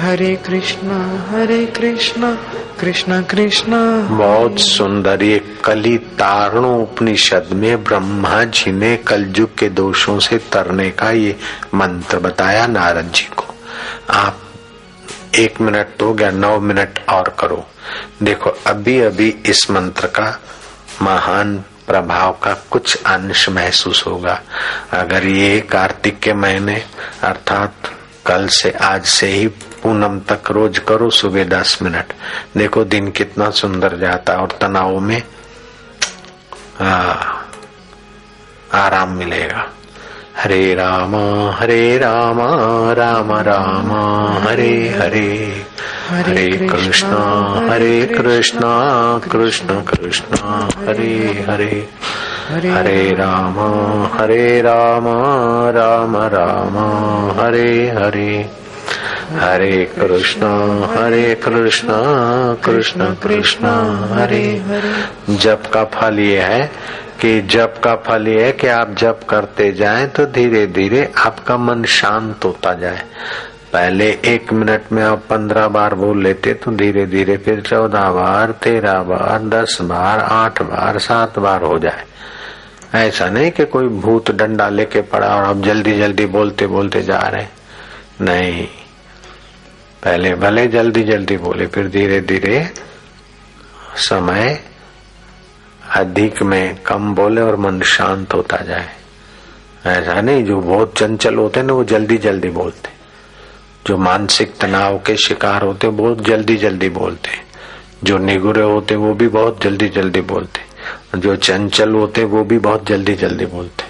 हरे कृष्णा हरे कृष्णा कृष्णा, कृष्ण। बहुत सुंदर ये कली तारणो उपनिषद में ब्रह्मा जी ने कलयुग के दोषों से तरने का ये मंत्र बताया नारद जी को। आप एक मिनट तो गया, नौ मिनट और करो। देखो अभी अभी इस मंत्र का महान प्रभाव का कुछ अंश महसूस होगा। अगर ये कार्तिक के महीने, अर्थात कल से आज से ही पूनम तक रोज करो सुबह दस मिनट। देखो दिन कितना सुंदर जाता और तनाव में आ, आराम मिलेगा। हरे राम हरे राम राम राम हरे हरे। हरे कृष्णा हरे कृष्णा कृष्ण कृष्ण हरे। हरे हरे राम हरे राम राम राम हरे हरे। हरे कृष्ण हरे कृष्ण कृष्ण कृष्ण, हरे। हरे जप का फल ये है कि जप का फल ये है कि आप जप करते जाएँ तो धीरे धीरे आपका मन शांत होता जाए। पहले एक मिनट में आप पंद्रह बार बोल लेते तो धीरे धीरे फिर चौदह बार, तेरह बार, दस बार, आठ बार, सात बार हो जाए। ऐसा नहीं कि कोई भूत डंडा लेके पड़ा और आप जल्दी जल्दी बोलते बोलते जा रहे नहीं पहले भले जल्दी जल्दी बोले, फिर धीरे धीरे समय अधिक में कम बोले और मन शांत होता जाए। ऐसा नहीं, जो बहुत चंचल होते ना, वो जल्दी जल्दी बोलते। जो मानसिक तनाव के शिकार होते बहुत जल्दी जल्दी बोलते। जो निगुरे होते वो भी बहुत जल्दी जल्दी बोलते। जो चंचल होते वो भी बहुत जल्दी जल्दी बोलते।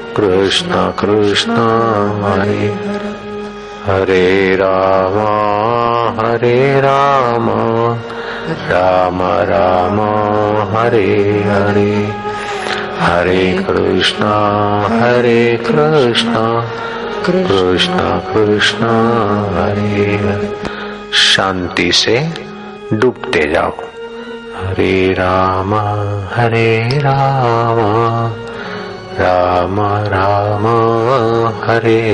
कृष्ण कृष्ण हरे। हरे राम हरे राम। राम राम, हरे हरे। हरे कृष्ण हरे कृष्ण। कृष्ण कृष्ण हरे हरे। शांति से डूबते जाओ। हरे राम हरे राम। राम राम, हरे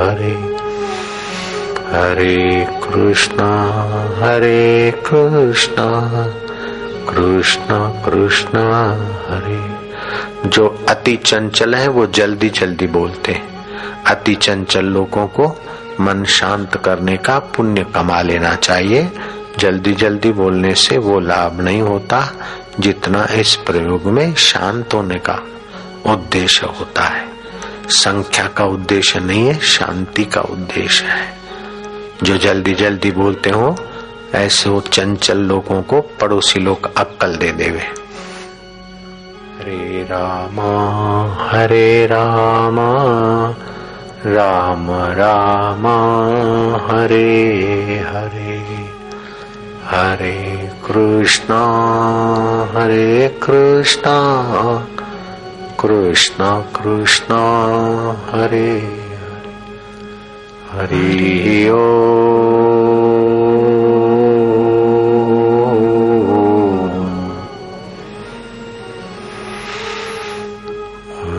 हरे। हरे कृष्ण हरे कृष्ण। कृष्ण कृष्ण, हरे। जो अति चंचल है, वो जल्दी जल्दी बोलते हैं। अति चंचल लोगों को मन शांत करने का पुण्य कमा लेना चाहिए। जल्दी जल्दी बोलने से वो लाभ नहीं होता, जितना इस प्रयोग में शांत होने का। उद्देश्य होता है। संख्या का उद्देश्य नहीं है, शांति का उद्देश्य है। जो जल्दी जल्दी बोलते हो, ऐसे वो चंचल लोगों को पड़ोसी लोग अक्कल दे देवे। हरे राम, हरे रामा, राम रामा, हरे हरे हरे कृष्णा हरे कृष्णा। कृष्णा कृष्ण हरे हरि ओ।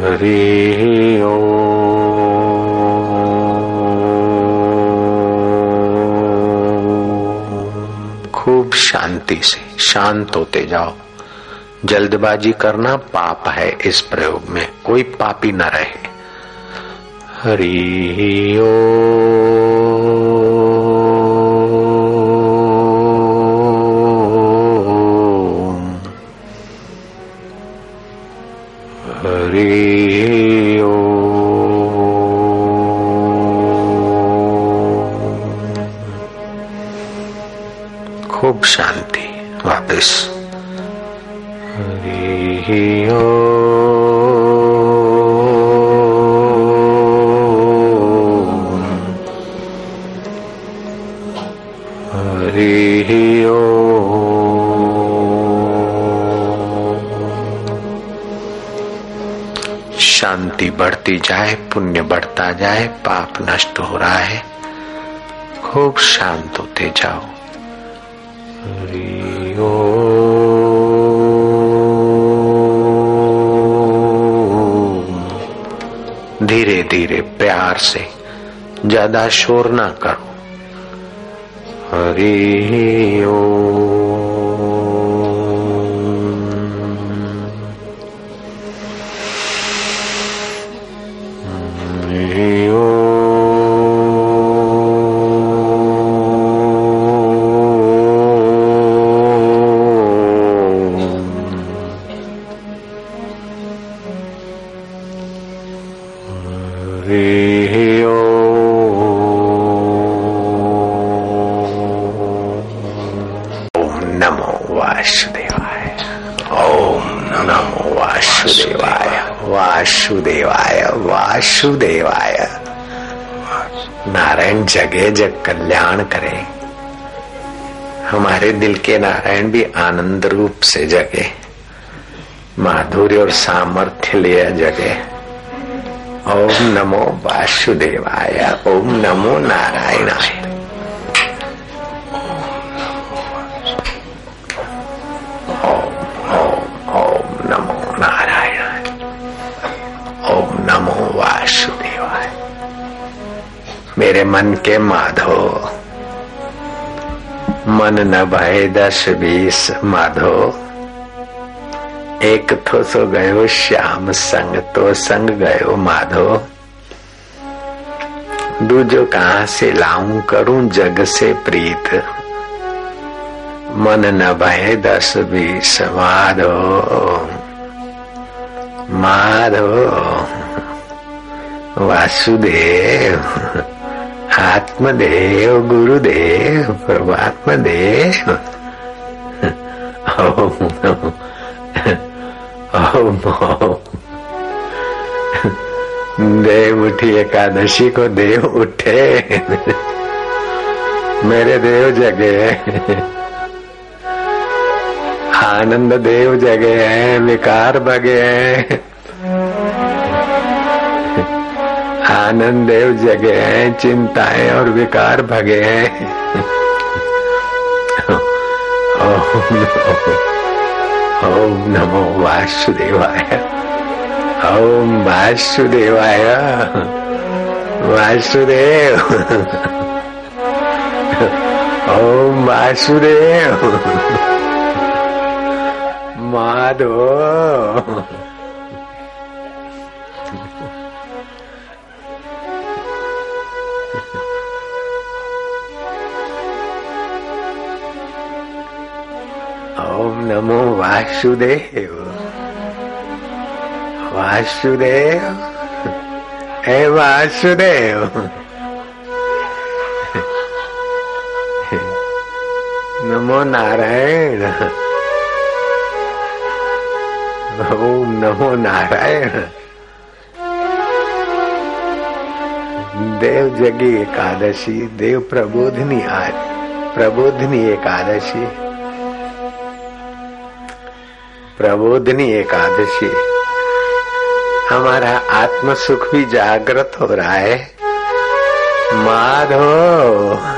हरि ओ। शांति से शांत होते जाओ। जल्दबाजी करना पाप है इस प्रयोग में। कोई पापी न रहे। हरि ओ। खूब शांति। वापस। भक्ति बढ़ती जाए, पुण्य बढ़ता जाए, पाप नष्ट हो रहा है। खूब शांत होते जाओ। धीरे धीरे प्यार से ज़्यादा शोर ना करो। हरि ओ वासुदेवाय वासुदेवाय। नारायण जगे जग कल्याण करे। हमारे दिल के नारायण भी आनंद रूप से जगे। माधुर्य और सामर्थ्य लिए जगे। ओम नमो वासुदेवाय, ओम नमो नारायणाय। मेरे मन के माधो। मन न भय दस बीस माधो। एक थो सो गयो श्याम संग तो संग गयो माधो। दूजो कहा से लाऊं, करूँ जग से प्रीत। मन न भय दस बीस माधो। माधो। वासुदेव। आत्मदेव, गुरुदेव परमात्मा देव देव उठी, एकादशी को देव उठे। मेरे देव जगे। आनंद देव जगे हैं, विकार भगे हैं। आनंद देव जगे हैं, चिंताएँ और विकार भगे हैं। ओम नमो वासुदेवाय, ओम वासुदेवाय, वासुदेव। ओम वासुदेव। माधव। नमो वासुदेव। वासुदेव। हे वासुदेव। नमो नारायण। ओम नमो नारायण। देव जगी एकादशी, देव प्रबोधनी आज प्रबोधनी एकादशी। प्रबोधनी एकादशी। हमारा आत्म सुख भी जागृत हो रहा है। माधो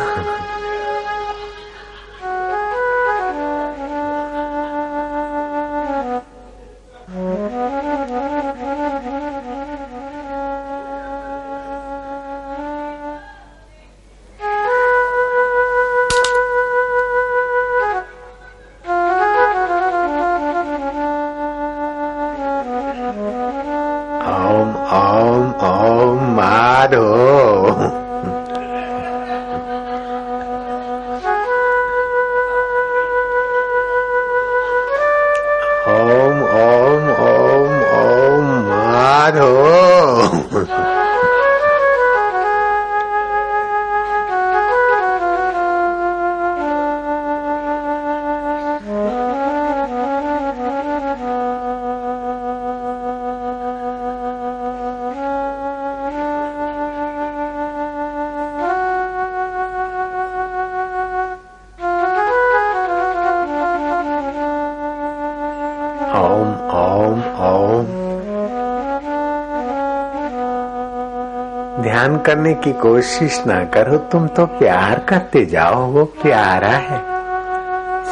करने की कोशिश ना करो, तुम तो प्यार करते जाओ, वो प्यारा है।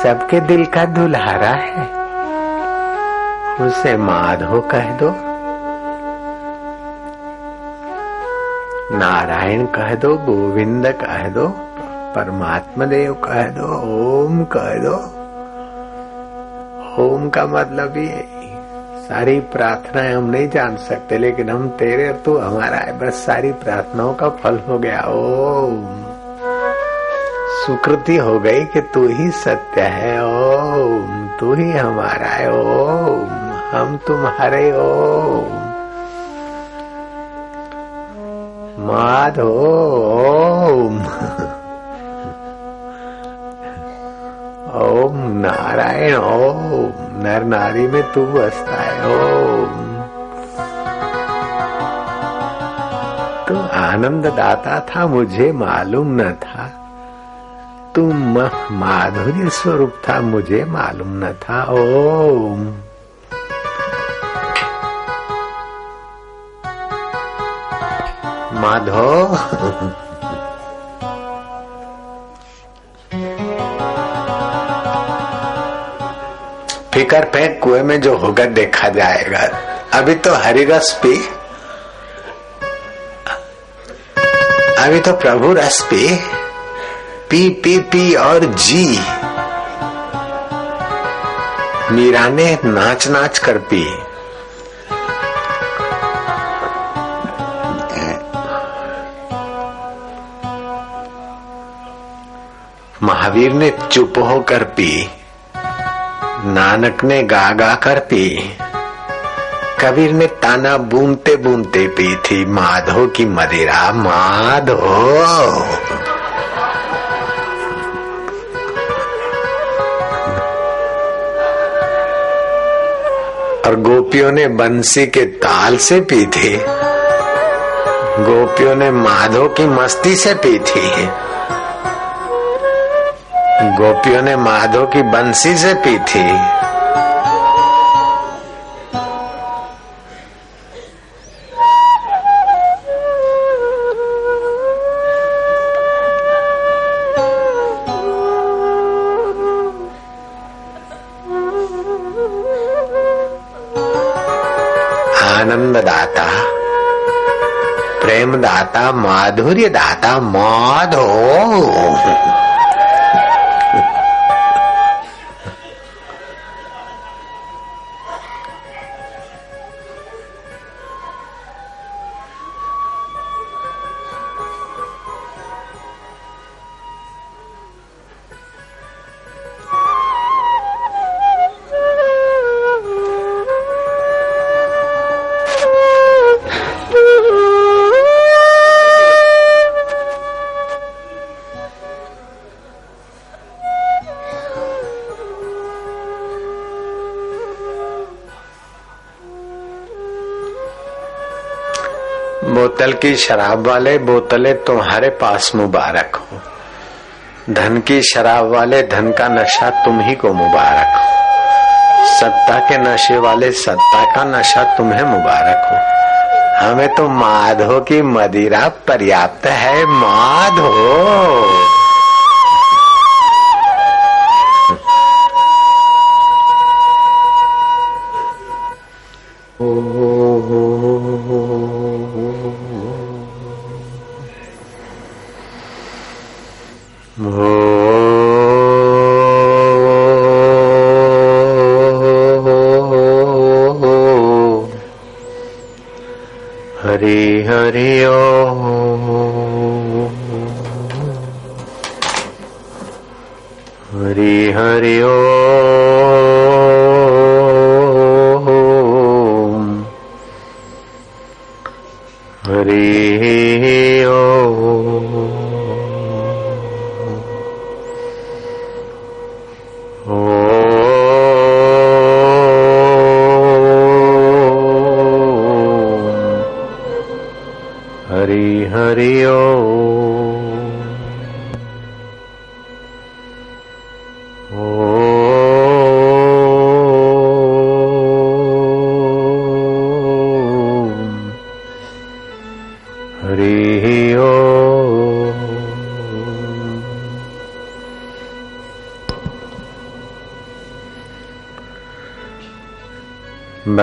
सबके दिल का दुल्हारा है। उसे माधो कह दो। नारायण कह दो, गोविंद कह दो परमात्मा देव कह दो, ओम कह दो। ओम का मतलब ये सारी प्रार्थनाएँ हम नहीं जान सकते, लेकिन हम तेरे तू हमारा है। बस सारी प्रार्थनाओं का फल हो गया। ओम। सुकृति हो गई कि तू ही सत्य है। ओम। तू ही हमारा है। ओम। हम तुम्हारे। ओम। माधो ओम। ओम नारायण। ओम। नर नारी में तू बसता है तू आनंद दाता था, मुझे मालूम न था। तुम माधुर्य स्वरूप था, मुझे मालूम न था। ओम। माधो फिकर फेंक कुएँ में जो होगा देखा जाएगा। अभी तो हरिरस पी अभी तो प्रभु रस पी पी पी पी और जी। मीरा ने नाच नाच कर पी। महावीर ने चुप होकर पी। नानक ने गा गा कर पी। कबीर ने ताना बूंदते बूंदते पी थी, माधो की मदिरा, माधो। और गोपियों ने बंसी के ताल से पी थी। गोपियों ने माधो की मस्ती से पी थी। गोपियों ने माधो की बंसी से पी थी। आनंद दाता प्रेम दाता माधुर्य दाता माधो बोतल की शराब वाले, बोतलें तुम्हारे पास मुबारक हो। धन की शराब वाले, धन का नशा तुम ही को मुबारक हो। सत्ता के नशे वाले, सत्ता का नशा तुम्हें मुबारक हो। हमें तो माधो की मदिरा पर्याप्त है, माधो!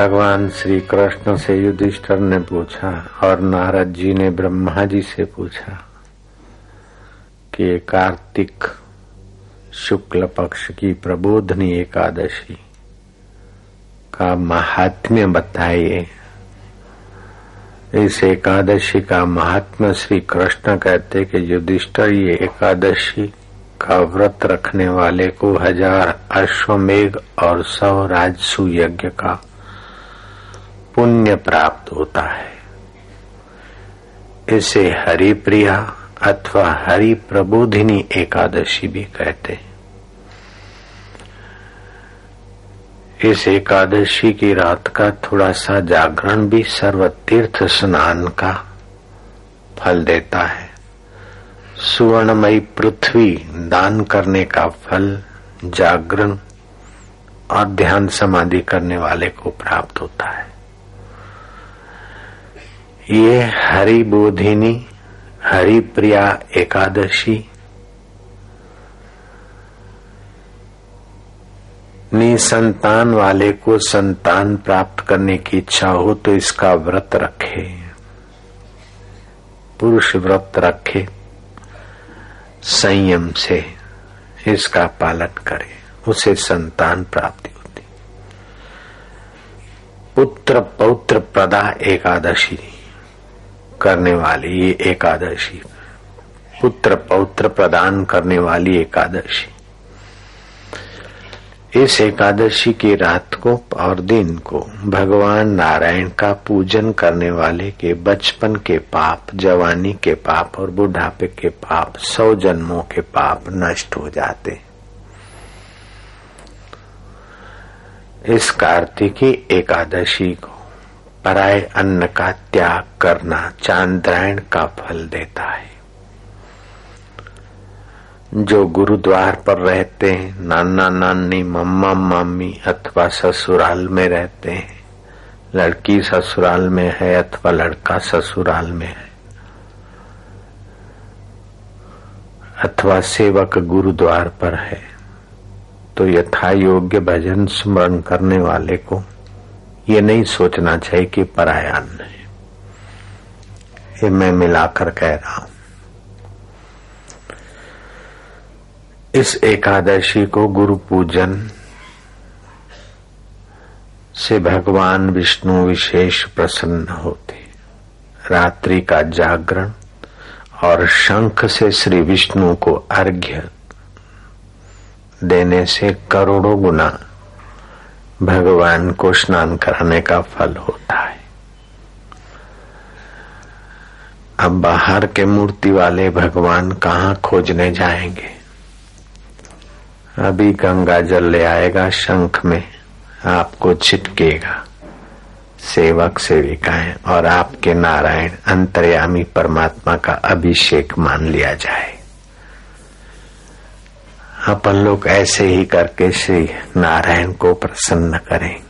भगवान श्री कृष्ण से युधिष्ठर ने पूछा और नारद जी ने ब्रह्मा जी से पूछा कि कार्तिक शुक्ल पक्ष की प्रबोधनी एकादशी का महात्म्य बताइए। इस एकादशी का महात्मा श्री कृष्ण कहते कि युधिष्ठर ये एकादशी का व्रत रखने वाले को हज़ार अश्वमेघ और सौ राजसु यज्ञ का पुण्य प्राप्त होता है। इसे हरिप्रिया अथवा हरि प्रबोधिनी एकादशी भी कहते इस एकादशी की रात का थोड़ा सा जागरण भी सर्व तीर्थ स्नान का फल देता है। सुवर्णमयी पृथ्वी दान करने का फल, जागरण और ध्यान समाधि करने वाले को प्राप्त होता है। ये हरि बोधिनी हरि प्रिया एकादशी। संतान वाले को संतान प्राप्त करने की इच्छा हो तो इसका व्रत रखे। पुरुष व्रत रखे, संयम से इसका पालन करे, उसे संतान प्राप्ति होती। पुत्र पौत्र प्रदा एकादशी। करने वाली ये एकादशी, पुत्र पौत्र प्रदान करने वाली एकादशी। इस एकादशी की रात को और दिन को भगवान नारायण का पूजन करने वाले के बचपन के पाप, जवानी के पाप और बुढ़ापे के पाप, सौ जन्मों के पाप नष्ट हो जाते इस कार्तिकी एकादशी को पराय अन्न का त्याग करना चांद्रायण का फल देता है। जो गुरुद्वार पर रहते हैं, नाना नानी, मम्मा मामी अथवा ससुराल में रहते हैं, लड़की ससुराल में है अथवा लड़का ससुराल में है, अथवा सेवक गुरुद्वार पर है तो यथा योग्य भजन स्मरण करने वाले को ये नहीं सोचना चाहिए कि परायान है। ये मैं मिलाकर कह रहा हूँ। इस एकादशी को गुरु पूजन से भगवान विष्णु विशेष प्रसन्न होते। रात्रि का जागरण और शंख से श्री विष्णु को अर्घ्य देने से करोड़ों गुना भगवान को स्नान कराने का फल होता है। अब बाहर के मूर्ति वाले भगवान कहाँ खोजने जाएँगे? अभी गंगा जल ले आएगा शंख में, आपको छिटकेगा। सेवक सेविकाएँ और आपके नारायण अंतर्यामी परमात्मा का अभिषेक मान लिया जाए। अपन लोग ऐसे ही करके श्री नारायण को प्रसन्न करें।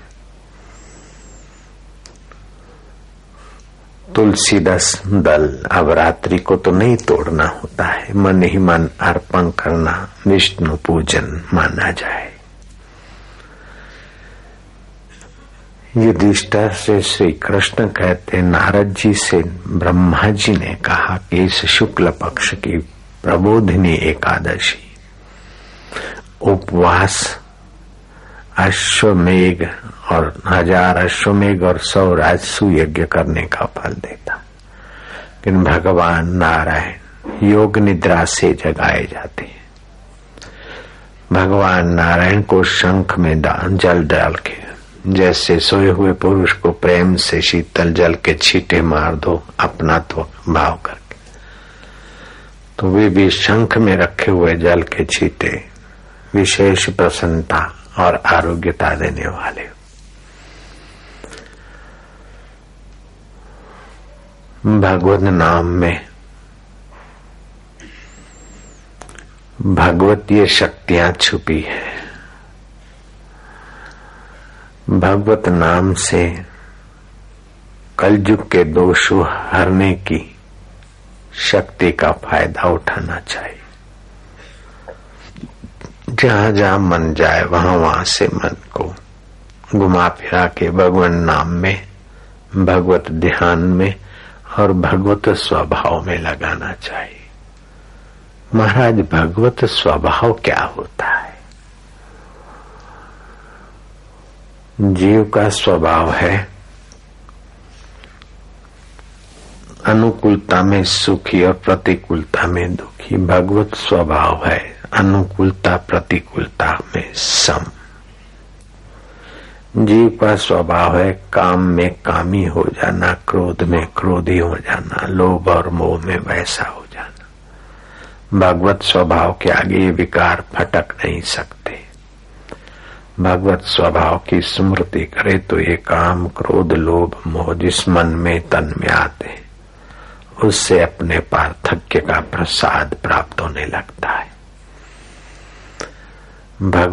तुलसी दस दल अब रात्रि को तो नहीं तोड़ना होता है, मन ही मन अर्पण करना, विष्णु पूजन माना जाए। युधिष्ठर से श्री कृष्ण कहते, नारद जी से ब्रह्मा जी ने कहा कि इस शुक्ल पक्ष की प्रबोधिनी एकादशी उपवास, अश्वमेघ और हज़ार अश्वमेघ और सौ राजसु यज्ञ करने का फल देता। लेकिन भगवान नारायण योग निद्रा से जगाए जाते हैं। भगवान नारायण को शंख में जल डाल के, जैसे सोए हुए पुरुष को प्रेम से शीतल जल के छीटे मार दो, अपना तो भाव करके। तो वे भी शंख में रखे हुए जल के छीटे विशेष प्रसन्नता और आरोग्यता देने वाले। भगवत नाम में भगवतीय शक्तियाँ छुपी है। भगवत नाम से कलयुग के दोषों हरने की शक्ति का फ़ायदा उठाना चाहिए। जहाँ जहाँ मन जाए, वहाँ वहाँ से मन को घुमा फिरा के भगवान नाम में, भगवत ध्यान में और भगवत स्वभाव में लगाना चाहिए। महाराज, भगवत स्वभाव क्या होता है? जीव का स्वभाव है अनुकूलता में सुखी और प्रतिकूलता में दुखी। भगवत स्वभाव है, अनुकूलता, प्रतिकूलता में सम। जीव का स्वभाव है, काम में कामी हो जाना, क्रोध में क्रोधी हो जाना, लोभ और मोह में वैसा हो जाना। भगवत स्वभाव के आगे विकार फटक नहीं सकते। भगवत स्वभाव की स्मृति करे तो ये काम, क्रोध, लोभ, मोह जिस मन में तन में आते उससे अपने पार्थक्य का प्रसाद प्राप्त होने लगता है। भगवान